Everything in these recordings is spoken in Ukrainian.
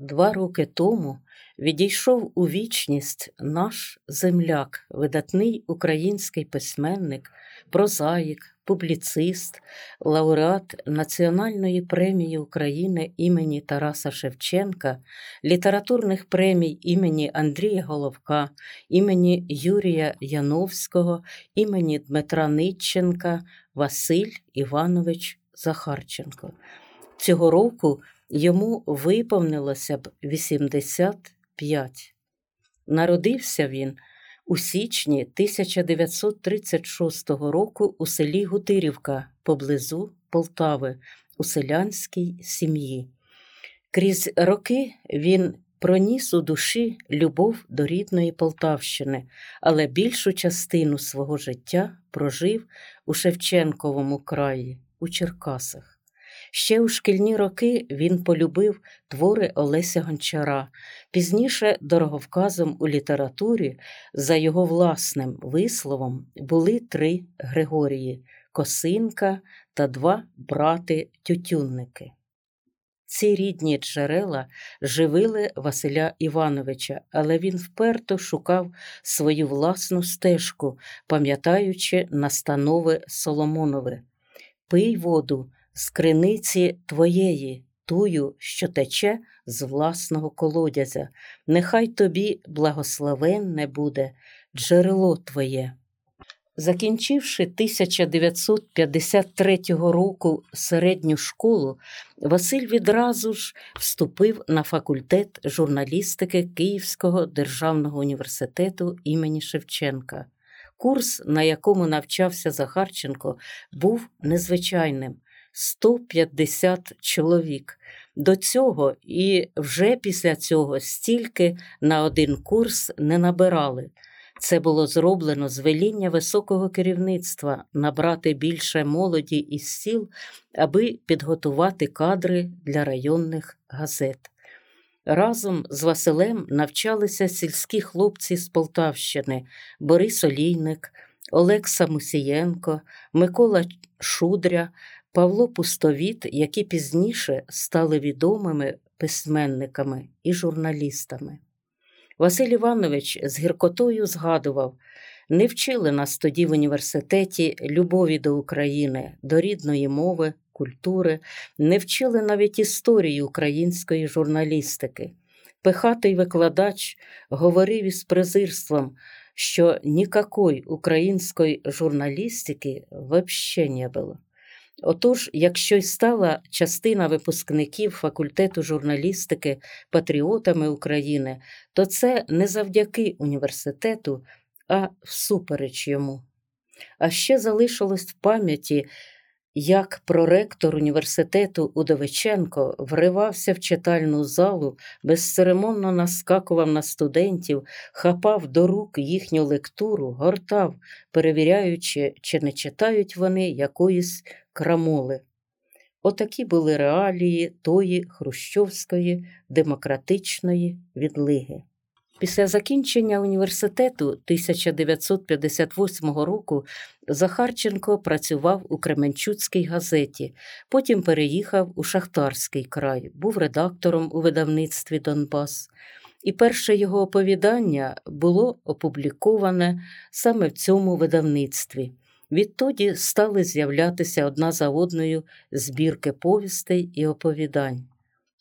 Два роки тому відійшов у вічність наш земляк, видатний український письменник, прозаїк, публіцист, лауреат Національної премії України імені Тараса Шевченка, літературних премій імені Андрія Головка, імені Юрія Яновського, імені Дмитра Нитченка, Василь Іванович Захарченко. Цього року йому виповнилося б 85. Народився він у січні 1936 року у селі Гутирівка поблизу Полтави у селянській сім'ї. Крізь роки він проніс у душі любов до рідної Полтавщини, але більшу частину свого життя прожив у Шевченковому краї, у Черкасах. Ще у шкільні роки він полюбив твори Олеся Гончара, пізніше дороговказом у літературі, за його власним висловом, були три Григорії Косинка та два брати-тютюнники. Ці рідні джерела живили Василя Івановича, але він вперто шукав свою власну стежку, пам'ятаючи настанови Соломонове. Пий воду, з криниці твоєї, тую, що тече з власного колодязя, нехай тобі благословенне буде джерело твоє. Закінчивши 1953 року середню школу, Василь відразу ж вступив на факультет журналістики Київського державного університету імені Шевченка. Курс, на якому навчався Захарченко, був незвичайним. 150 чоловік. До цього і вже після цього стільки на один курс не набирали. Це було зроблено з веління високого керівництва набрати більше молоді із сіл, аби підготувати кадри для районних газет. Разом з Василем навчалися сільські хлопці з Полтавщини Борис Олійник, Олекса Мусієнко, Микола Шудря, Павло Пустовіт, які пізніше стали відомими письменниками і журналістами. Василь Іванович з гіркотою згадував, не вчили нас тоді в університеті любові до України, до рідної мови, культури, не вчили навіть історії української журналістики. Пихатий викладач говорив із презирством, що ніякої української журналістики взагалі не було. Отож, якщо й стала частина випускників факультету журналістики патріотами України, то це не завдяки університету, а всупереч йому. А ще залишилось в пам'яті, як проректор університету Удовиченко вривався в читальну залу, безцеремонно наскакував на студентів, хапав до рук їхню лектуру, гортав, перевіряючи, чи не читають вони якоїсь крамоли. Отакі були реалії тої хрущовської демократичної відлиги. Після закінчення університету 1958 року Захарченко працював у Кременчуцькій газеті, потім переїхав у Шахтарський край, був редактором у видавництві Донбас. І перше його оповідання було опубліковане саме в цьому видавництві. Відтоді стали з'являтися одна за одною збірки повістей і оповідань.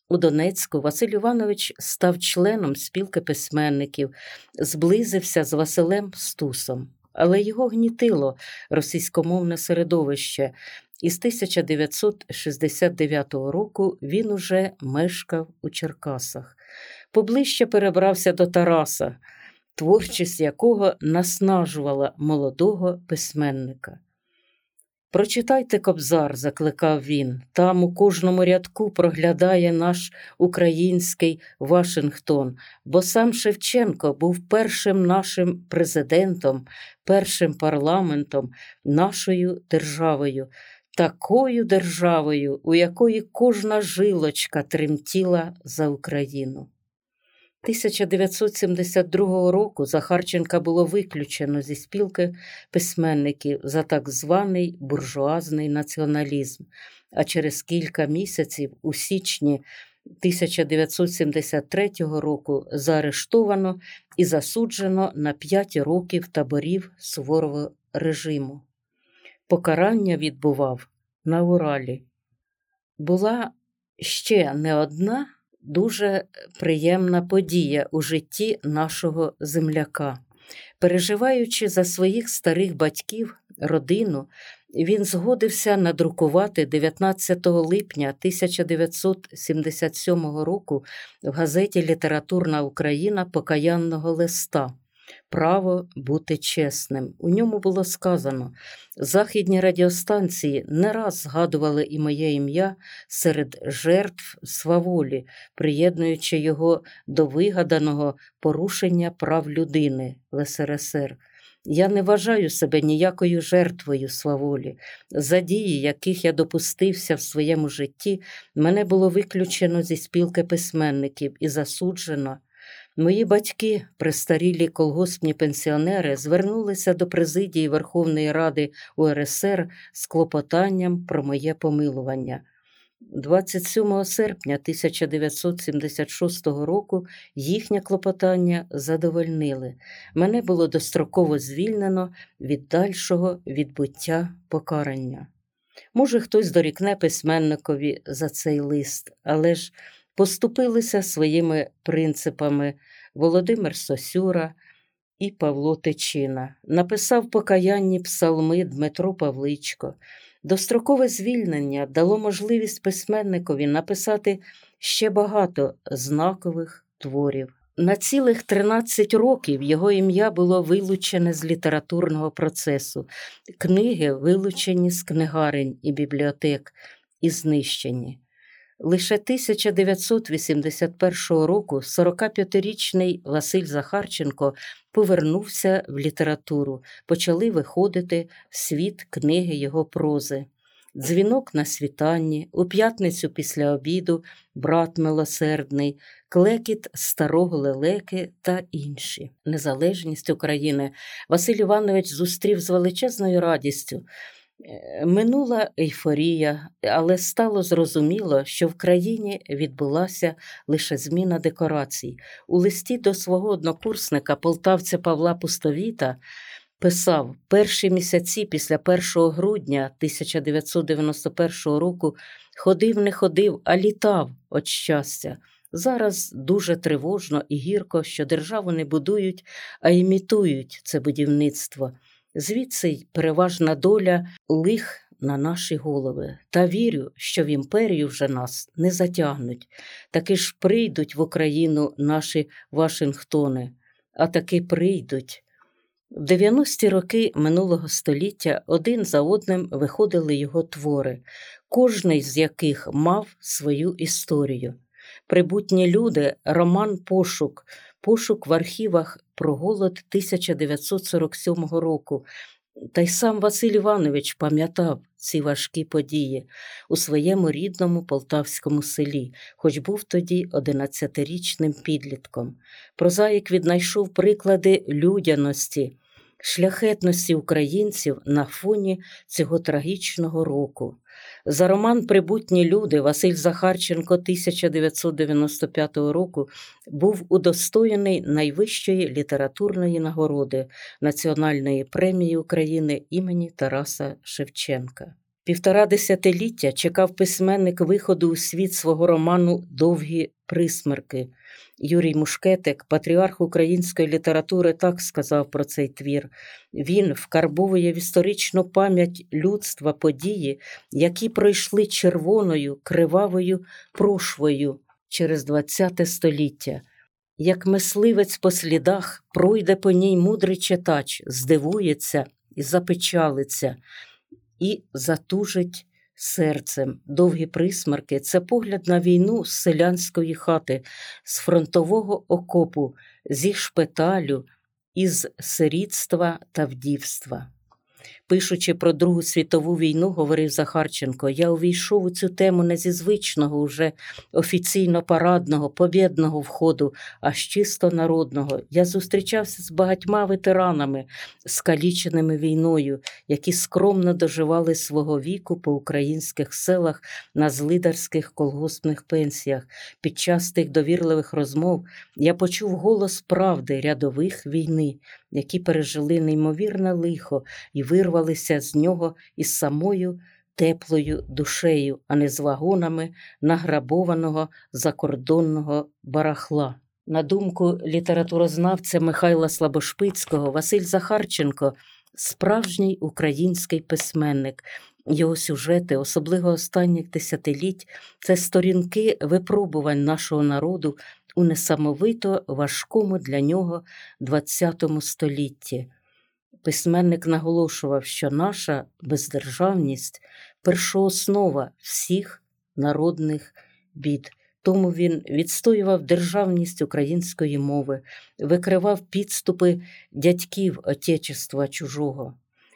У Донецьку Василь Іванович став членом спілки письменників, зблизився з Василем Стусом, але його гнітило російськомовне середовище, і з 1969 року він уже мешкав у Черкасах. Поближче перебрався до Тараса творчість якого наснажувала молодого письменника. Прочитайте кобзар, закликав він, там у кожному рядку проглядає наш український Вашингтон, бо сам Шевченко був першим нашим президентом, першим парламентом, нашою державою, такою державою, у якої кожна жилочка тремтіла за Україну. 1972 року Захарченка було виключено зі спілки письменників за так званий буржуазний націоналізм. А через кілька місяців, у січні 1973 року заарештовано і засуджено на 5 років таборів суворого режиму. Покарання відбував на Уралі. Була ще не одна дуже приємна подія у житті нашого земляка. Переживаючи за своїх старих батьків, родину, він згодився надрукувати 19 липня 1977 року в газеті Літературна Україна покаянного листа. Право бути чесним. У ньому було сказано: західні радіостанції не раз згадували і моє ім'я серед жертв сваволі, приєднуючи його до вигаданого порушення прав людини в СРСР. Я не вважаю себе ніякою жертвою сваволі. За дії, яких я допустився в своєму житті, мене було виключено зі спілки письменників і засуджено. Мої батьки, престарілі колгоспні пенсіонери, звернулися до президії Верховної Ради УРСР з клопотанням про моє помилування. 27 серпня 1976 року їхнє клопотання задовольнили. Мене було достроково звільнено від дальшого відбуття покарання. Може, хтось дорікне письменникові за цей лист, але ж поступилися своїми принципами Володимир Сосюра і Павло Тичина. Написав покаянні псалми Дмитро Павличко. Дострокове звільнення дало можливість письменникові написати ще багато знакових творів. На цілих 13 років його ім'я було вилучене з літературного процесу, книги вилучені з книгарень і бібліотек і знищені. Лише 1981 року 45-річний Василь Захарченко повернувся в літературу, почали виходити в світ книги його прози. Дзвінок на світанні, у п'ятницю після обіду, брат милосердний, клекіт старого лелеки та інші. Незалежність України Василь Іванович зустрів з величезною радістю. Е, минула ейфорія, але стало зрозуміло, що в країні відбулася лише зміна декорацій. У листі до свого однокурсника полтавця Павла Пустовіта писав: перші місяці після 1 грудня 1991 року ходив, не ходив, а літав від щастя. Зараз дуже тривожно і гірко, що державу не будують, а імітують це будівництво. Звідси й переважна доля лих на наші голови. Та вірю, що в імперію вже нас не затягнуть. Таки ж прийдуть в Україну наші Вашингтони, а таки прийдуть. В 90-ті роки минулого століття один за одним виходили його твори, кожний з яких мав свою історію. Прибутні люди, роман Пошук, пошук в архівах про голод 1947 року. Та й сам Василь Іванович пам'ятав ці важкі події у своєму рідному полтавському селі, хоч був тоді одинадцятирічним підлітком. Прозаїк віднайшов приклади людяності, шляхетності українців на фоні цього трагічного року. За роман Прибутні люди Василь Захарченко 1995 року був удостоєний найвищої літературної нагороди Національної премії України імені Тараса Шевченка. Півтора десятиліття чекав письменник виходу у світ свого роману Довгі присмерки. Юрій Мушкетик, патріарх української літератури, так сказав про цей твір. Він вкарбовує в історичну пам'ять людства події, які пройшли червоною, кривавою прошвою через ХХ століття. Як мисливець по слідах пройде по ній мудрий читач, здивується і запечалиться, і затужить серцем. Довгі присмерки це погляд на війну з селянської хати, з фронтового окопу, зі шпиталю, із сирітства та вдівства. Пишучи про Другу світову війну, говорив Захарченко, я увійшов у цю тему не зі звичного, уже офіційно парадного, побєдного входу, а з чисто народного. Я зустрічався з багатьма ветеранами, скаліченими війною, які скромно доживали свого віку по українських селах на злидарських колгоспних пенсіях. Під час тих довірливих розмов я почув голос правди рядових війни, які пережили неймовірне лихо і вирвалися з нього із самою теплою душею, а не з вагонами награбованого закордонного барахла. На думку літературознавця Михайла Слабошпицького, Василь Захарченко справжній український письменник. Його сюжети, особливо останніх десятиліть, це сторінки випробувань нашого народу у несамовито важкому для нього ХХ столітті. Письменник наголошував, що наша бездержавність першооснова всіх народних бід. Тому він відстоював державність української мови, викривав підступи дядьків Отечества чужого.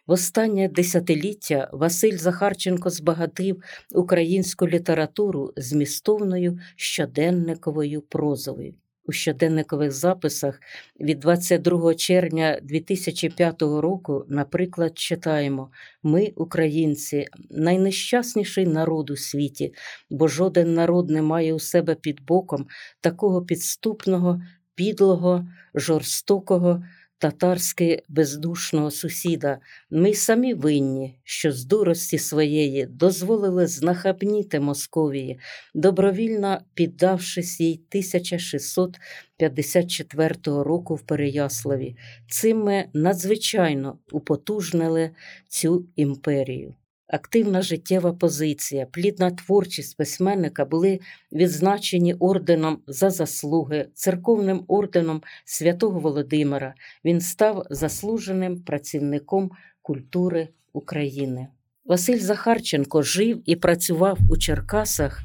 В останнє десятиліття Василь Захарченко збагатив українську літературу змістовною щоденниковою прозовою. У щоденникових записах від 22 червня 2005 року, наприклад, читаємо: Ми, українці, найнещасніший народ у світі, бо жоден народ не має у себе під боком такого підступного, підлого, жорстокого татарськи бездушного сусіда, ми самі винні, що з дурості своєї дозволили знахабніти Московії, добровільно піддавшись їй 1654 року в Переяславі. Цим ми надзвичайно употужнили цю імперію. Активна життєва позиція, плідна творчість письменника були відзначені орденом за заслуги, церковним орденом святого Володимира. Він став заслуженим працівником культури України. Василь Захарченко жив і працював у Черкасах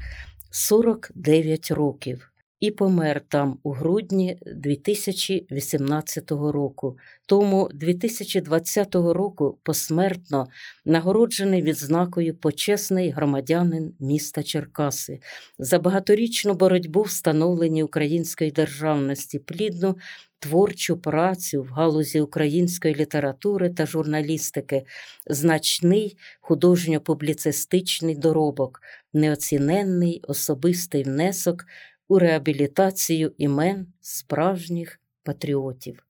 49 років і помер там у грудні 2018 року. Тому 2020 року посмертно нагороджений відзнакою почесний громадянин міста Черкаси за багаторічну боротьбу встановлення української державності, плідну творчу працю в галузі української літератури та журналістики, значний художньо-публіцистичний доробок, неоціненний особистий внесок у реабілітацію імен справжніх патріотів.